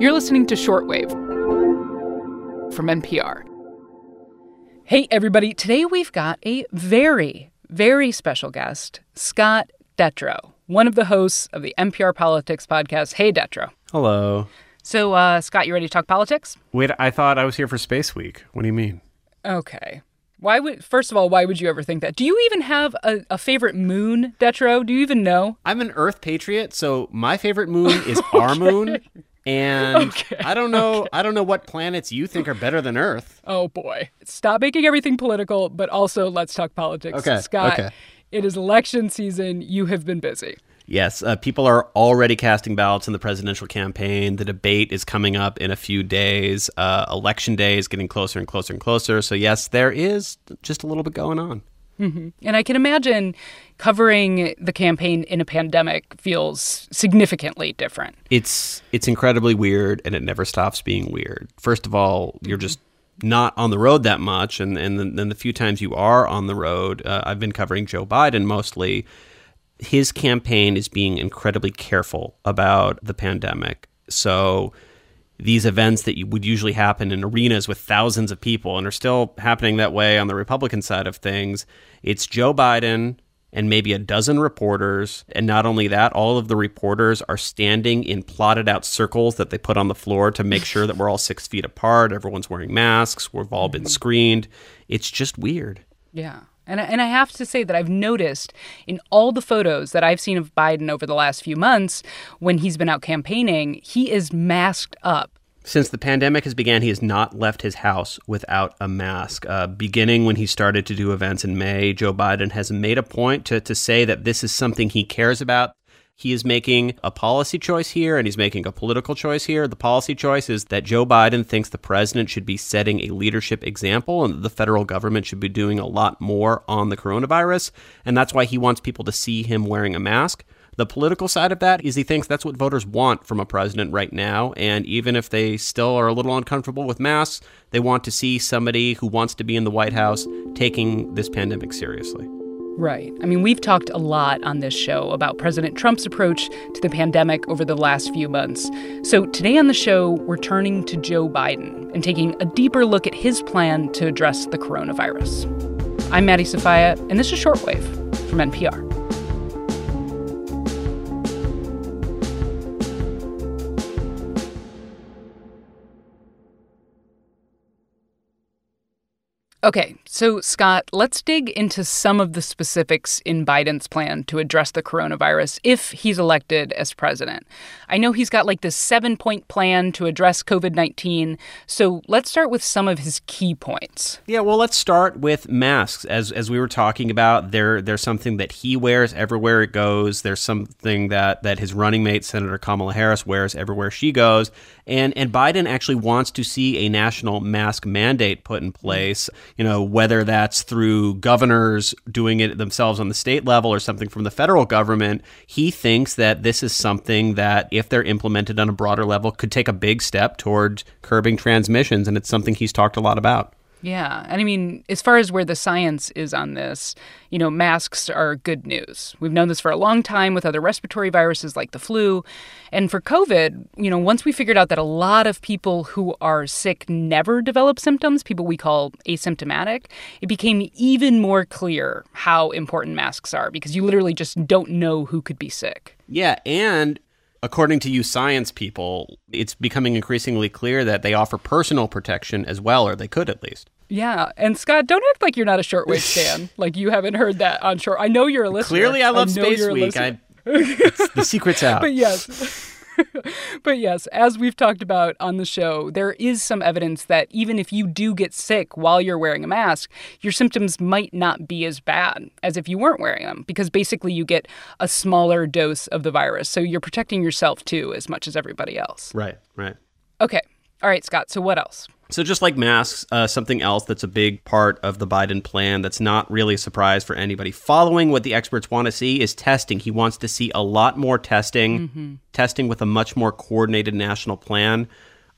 You're listening to Shortwave from NPR. Hey, everybody. Today we've got a very, very special guest, Scott Detrow, one of the hosts of the NPR Politics podcast. Hey, Detrow. Hello. So, uh, Scott, you ready to talk politics? Wait, I thought I was here for Space Week. What do you mean? Okay. Why would first of all, why would you ever think that? Do you even have a, a favorite moon, Detrow? Do you even know? I'm an Earth patriot, so my favorite moon is our moon. And Okay, I don't know I don't know what planets you think are better than Earth. Oh boy. Stop making everything political, but also let's talk politics. Okay, Scott, okay. it is election season. You have been busy. Yes, uh, people are already casting ballots in the presidential campaign. The debate is coming up in a few days. Uh, election day is getting closer and closer and closer. So, yes, there is just a little bit going on. And I can imagine covering the campaign in a pandemic feels significantly different. It's it's incredibly weird, and it never stops being weird. First of all, you're just not on the road that much, and and then, then the few times you are on the road, uh, I've been covering Joe Biden mostly. His campaign is being incredibly careful about the pandemic. So these events that would usually happen in arenas with thousands of people and are still happening that way on the Republican side of things. It's Joe Biden and maybe a dozen reporters. And not only that, all of the reporters are standing in plotted out circles that they put on the floor to make sure that we're all six feet apart. Everyone's wearing masks. We've all been screened. It's just weird. Yeah. And I, and I have to say that I've noticed in all the photos that I've seen of Biden over the last few months when he's been out campaigning, he is masked up. Since the pandemic has began, he has not left his house without a mask. Uh, beginning when he started to do events in May, Joe Biden has made a point to, to say that this is something he cares about. He is making a policy choice here and he's making a political choice here. The policy choice is that Joe Biden thinks the president should be setting a leadership example and the federal government should be doing a lot more on the coronavirus. And that's why he wants people to see him wearing a mask. The political side of that is he thinks that's what voters want from a president right now. And even if they still are a little uncomfortable with masks, they want to see somebody who wants to be in the White House taking this pandemic seriously. Right. I mean, we've talked a lot on this show about President Trump's approach to the pandemic over the last few months. So today on the show, we're turning to Joe Biden and taking a deeper look at his plan to address the coronavirus. I'm Maddie Sofia, and this is Shortwave from NPR. Okay, so Scott, let's dig into some of the specifics in Biden's plan to address the coronavirus if he's elected as president. I know he's got like this seven point plan to address COVID 19, so let's start with some of his key points. Yeah, well, let's start with masks. As as we were talking about, there there's something that he wears everywhere it goes. There's something that that his running mate Senator Kamala Harris wears everywhere she goes. And and Biden actually wants to see a national mask mandate put in place. You know, whether that's through governors doing it themselves on the state level or something from the federal government, he thinks that this is something that if they're implemented on a broader level could take a big step toward curbing transmissions and it's something he's talked a lot about. Yeah, and I mean, as far as where the science is on this, you know, masks are good news. We've known this for a long time with other respiratory viruses like the flu. And for COVID, you know, once we figured out that a lot of people who are sick never develop symptoms, people we call asymptomatic, it became even more clear how important masks are because you literally just don't know who could be sick. Yeah, and according to you science people, it's becoming increasingly clear that they offer personal protection as well, or they could at least. Yeah, and Scott, don't act like you're not a shortwave fan. like you haven't heard that on short. I know you're a listener. Clearly, I love know Space Week. I, it's- the secret's out. but yes. but yes, as we've talked about on the show, there is some evidence that even if you do get sick while you're wearing a mask, your symptoms might not be as bad as if you weren't wearing them because basically you get a smaller dose of the virus. So you're protecting yourself too as much as everybody else. right, right. Okay. All right, Scott. So what else? So, just like masks, uh, something else that's a big part of the Biden plan that's not really a surprise for anybody following what the experts want to see is testing. He wants to see a lot more testing, testing with a much more coordinated national plan.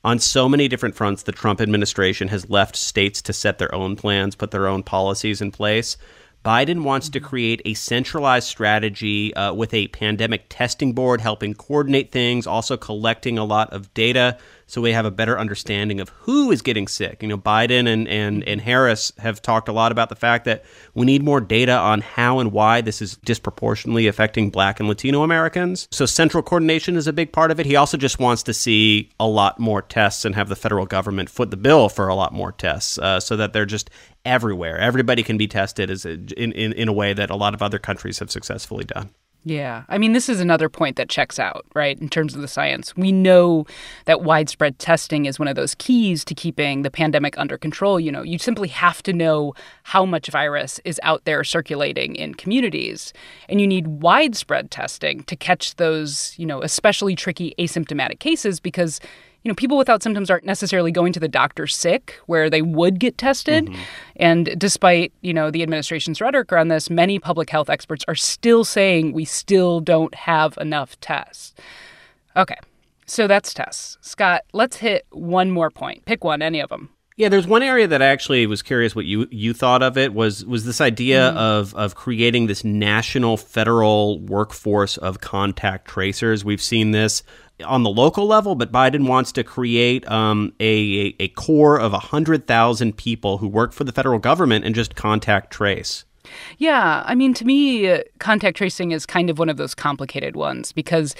On so many different fronts, the Trump administration has left states to set their own plans, put their own policies in place. Biden wants to create a centralized strategy uh, with a pandemic testing board helping coordinate things, also collecting a lot of data so we have a better understanding of who is getting sick. You know, Biden and, and, and Harris have talked a lot about the fact that we need more data on how and why this is disproportionately affecting black and Latino Americans. So central coordination is a big part of it. He also just wants to see a lot more tests and have the federal government foot the bill for a lot more tests uh, so that they're just everywhere. Everybody can be tested as a, in, in, in a way that a lot of other countries have successfully done. Yeah. I mean, this is another point that checks out, right, in terms of the science. We know that widespread testing is one of those keys to keeping the pandemic under control. You know, you simply have to know how much virus is out there circulating in communities. And you need widespread testing to catch those, you know, especially tricky asymptomatic cases because you know, people without symptoms aren't necessarily going to the doctor sick where they would get tested. Mm-hmm. And despite, you know, the administration's rhetoric around this, many public health experts are still saying we still don't have enough tests. Okay. So that's tests. Scott, let's hit one more point. Pick one, any of them. Yeah, there's one area that I actually was curious what you you thought of it was was this idea mm. of of creating this national federal workforce of contact tracers. We've seen this on the local level, but Biden wants to create um, a, a corps of 100,000 people who work for the federal government and just contact trace. Yeah, I mean, to me, contact tracing is kind of one of those complicated ones because,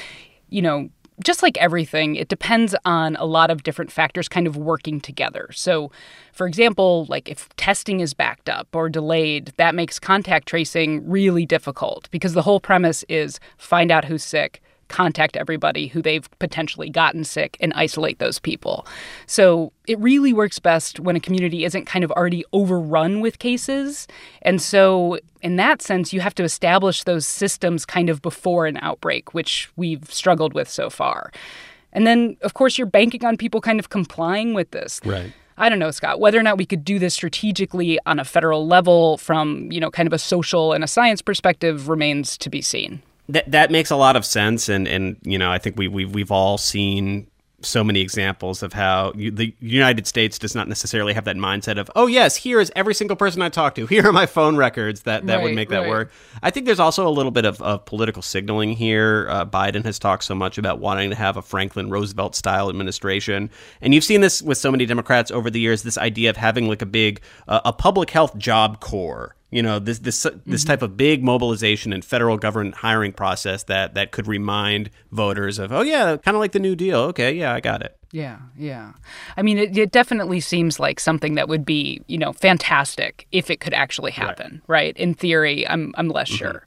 you know, just like everything, it depends on a lot of different factors kind of working together. So, for example, like if testing is backed up or delayed, that makes contact tracing really difficult because the whole premise is find out who's sick, contact everybody who they've potentially gotten sick and isolate those people. So it really works best when a community isn't kind of already overrun with cases. And so, in that sense, you have to establish those systems kind of before an outbreak, which we've struggled with so far. And then, of course, you're banking on people kind of complying with this. Right. I don't know, Scott, whether or not we could do this strategically on a federal level from, you know, kind of a social and a science perspective remains to be seen. That that makes a lot of sense, and and you know I think we we we've all seen so many examples of how you, the United States does not necessarily have that mindset of, oh yes, here is every single person I talk to. Here are my phone records that that right, would make that right. work. I think there's also a little bit of, of political signaling here. Uh, Biden has talked so much about wanting to have a Franklin Roosevelt style administration, and you've seen this with so many Democrats over the years. This idea of having like a big uh, a public health job corps you know this this this mm-hmm. type of big mobilization and federal government hiring process that that could remind voters of oh yeah kind of like the new deal okay yeah i got it yeah yeah i mean it, it definitely seems like something that would be you know fantastic if it could actually happen right, right? in theory i'm i'm less mm-hmm. sure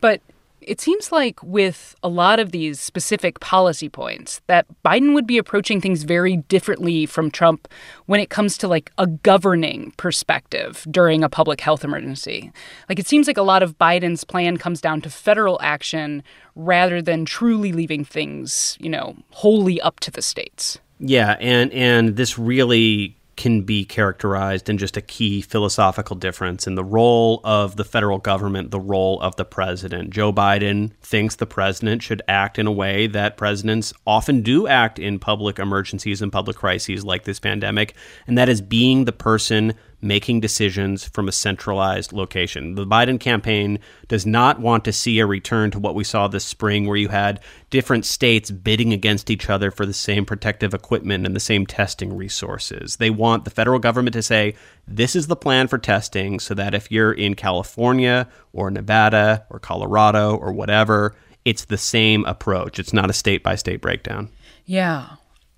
but it seems like with a lot of these specific policy points that Biden would be approaching things very differently from Trump when it comes to like a governing perspective during a public health emergency. Like it seems like a lot of Biden's plan comes down to federal action rather than truly leaving things, you know, wholly up to the states. Yeah, and and this really can be characterized in just a key philosophical difference in the role of the federal government, the role of the president. Joe Biden thinks the president should act in a way that presidents often do act in public emergencies and public crises like this pandemic, and that is being the person making decisions from a centralized location. The Biden campaign does not want to see a return to what we saw this spring, where you had different states bidding against each other for the same protective equipment and the same testing resources. They want the federal government to say, this is the plan for testing, so that if you're in California or Nevada or Colorado or whatever, it's the same approach. It's not a state by state breakdown. Yeah.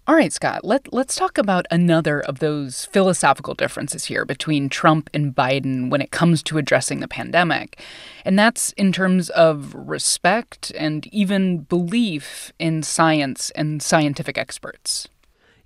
All right, Scott, let, let's talk about another of those philosophical differences here between Trump and Biden when it comes to addressing the pandemic. And that's in terms of respect and even belief in science and scientific experts.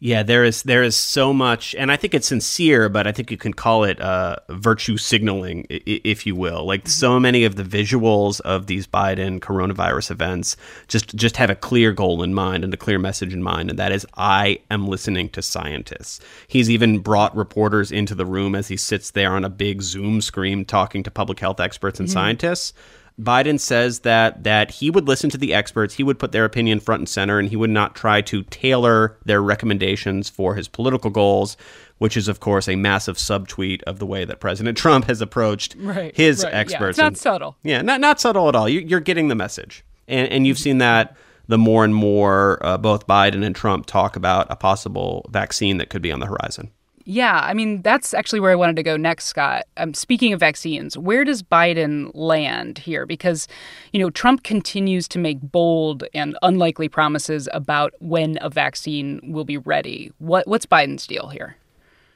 Yeah, there is there is so much, and I think it's sincere, but I think you can call it uh, virtue signaling, if you will. Like so many of the visuals of these Biden coronavirus events just just have a clear goal in mind and a clear message in mind, and that is I am listening to scientists. He's even brought reporters into the room as he sits there on a big Zoom screen talking to public health experts and mm-hmm. scientists. Biden says that that he would listen to the experts, he would put their opinion front and center, and he would not try to tailor their recommendations for his political goals, which is of course a massive subtweet of the way that President Trump has approached right, his right. experts. Yeah, it's not and, subtle. Yeah, not not subtle at all. You, you're getting the message, and and you've seen that the more and more uh, both Biden and Trump talk about a possible vaccine that could be on the horizon. Yeah, I mean, that's actually where I wanted to go next, Scott. Um, speaking of vaccines, where does Biden land here? Because, you know, Trump continues to make bold and unlikely promises about when a vaccine will be ready. What, what's Biden's deal here?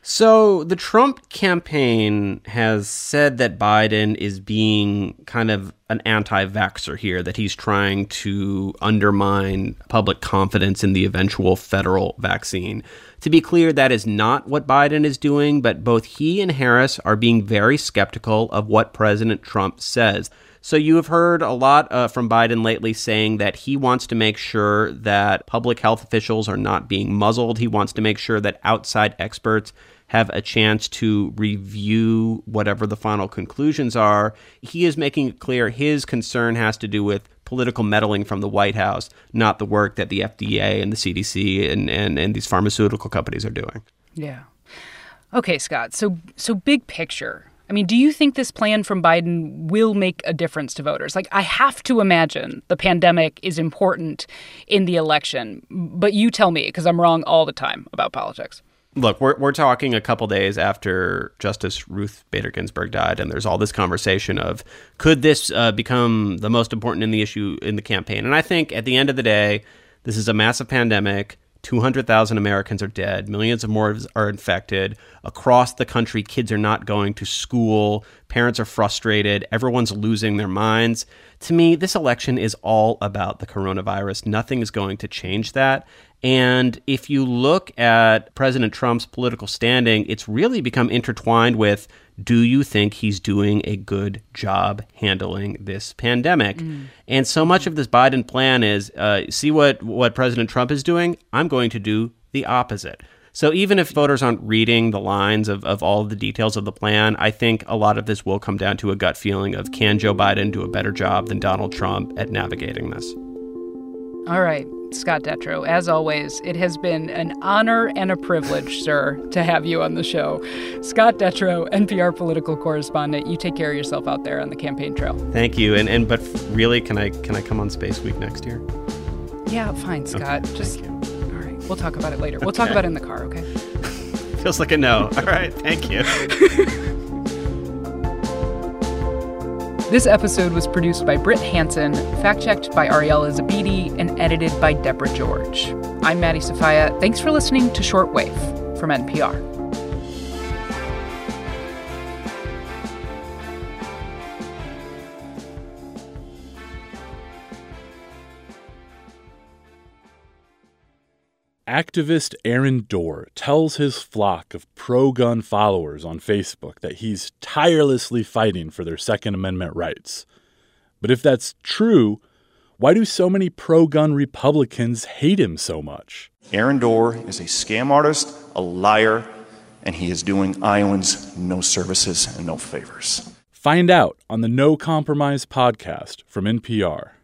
So the Trump campaign has said that Biden is being kind of an anti-vaxxer here, that he's trying to undermine public confidence in the eventual federal vaccine. To be clear, that is not what Biden is doing, but both he and Harris are being very skeptical of what President Trump says. So you have heard a lot uh, from Biden lately saying that he wants to make sure that public health officials are not being muzzled. He wants to make sure that outside experts have a chance to review whatever the final conclusions are. He is making it clear his concern has to do with political meddling from the White House, not the work that the FDA and the CDC and, and, and these pharmaceutical companies are doing. Yeah. Okay, Scott. So so big picture. I mean, do you think this plan from Biden will make a difference to voters? Like, I have to imagine the pandemic is important in the election, but you tell me because I'm wrong all the time about politics look, we're, we're talking a couple days after Justice Ruth Bader Ginsburg died, and there's all this conversation of could this uh, become the most important in the issue in the campaign? And I think at the end of the day, this is a massive pandemic. 200,000 Americans are dead. Millions of more are infected. Across the country, kids are not going to school. Parents are frustrated. Everyone's losing their minds. To me, this election is all about the coronavirus. Nothing is going to change that. And if you look at President Trump's political standing, it's really become intertwined with do you think he's doing a good job handling this pandemic? Mm. And so much of this Biden plan is uh, see what, what President Trump is doing? I'm going to do the opposite. So even if voters aren't reading the lines of, of all of the details of the plan, I think a lot of this will come down to a gut feeling of can Joe Biden do a better job than Donald Trump at navigating this? All right. Scott Detrow, as always, it has been an honor and a privilege, sir, to have you on the show. Scott Detrow, NPR political correspondent, you take care of yourself out there on the campaign trail. Thank you. And and but really, can I can I come on Space Week next year? Yeah, fine, Scott. Okay, Just all right. We'll talk about it later. We'll talk about it in the car, okay? Feels like a no. All right. Thank you. This episode was produced by Brit Hanson, fact checked by Ariela Zebede, and edited by Deborah George. I'm Maddie Sofia. Thanks for listening to Shortwave from NPR. Activist Aaron Dorr tells his flock of pro gun followers on Facebook that he's tirelessly fighting for their Second Amendment rights. But if that's true, why do so many pro gun Republicans hate him so much? Aaron Dorr is a scam artist, a liar, and he is doing Iowans no services and no favors. Find out on the No Compromise podcast from NPR.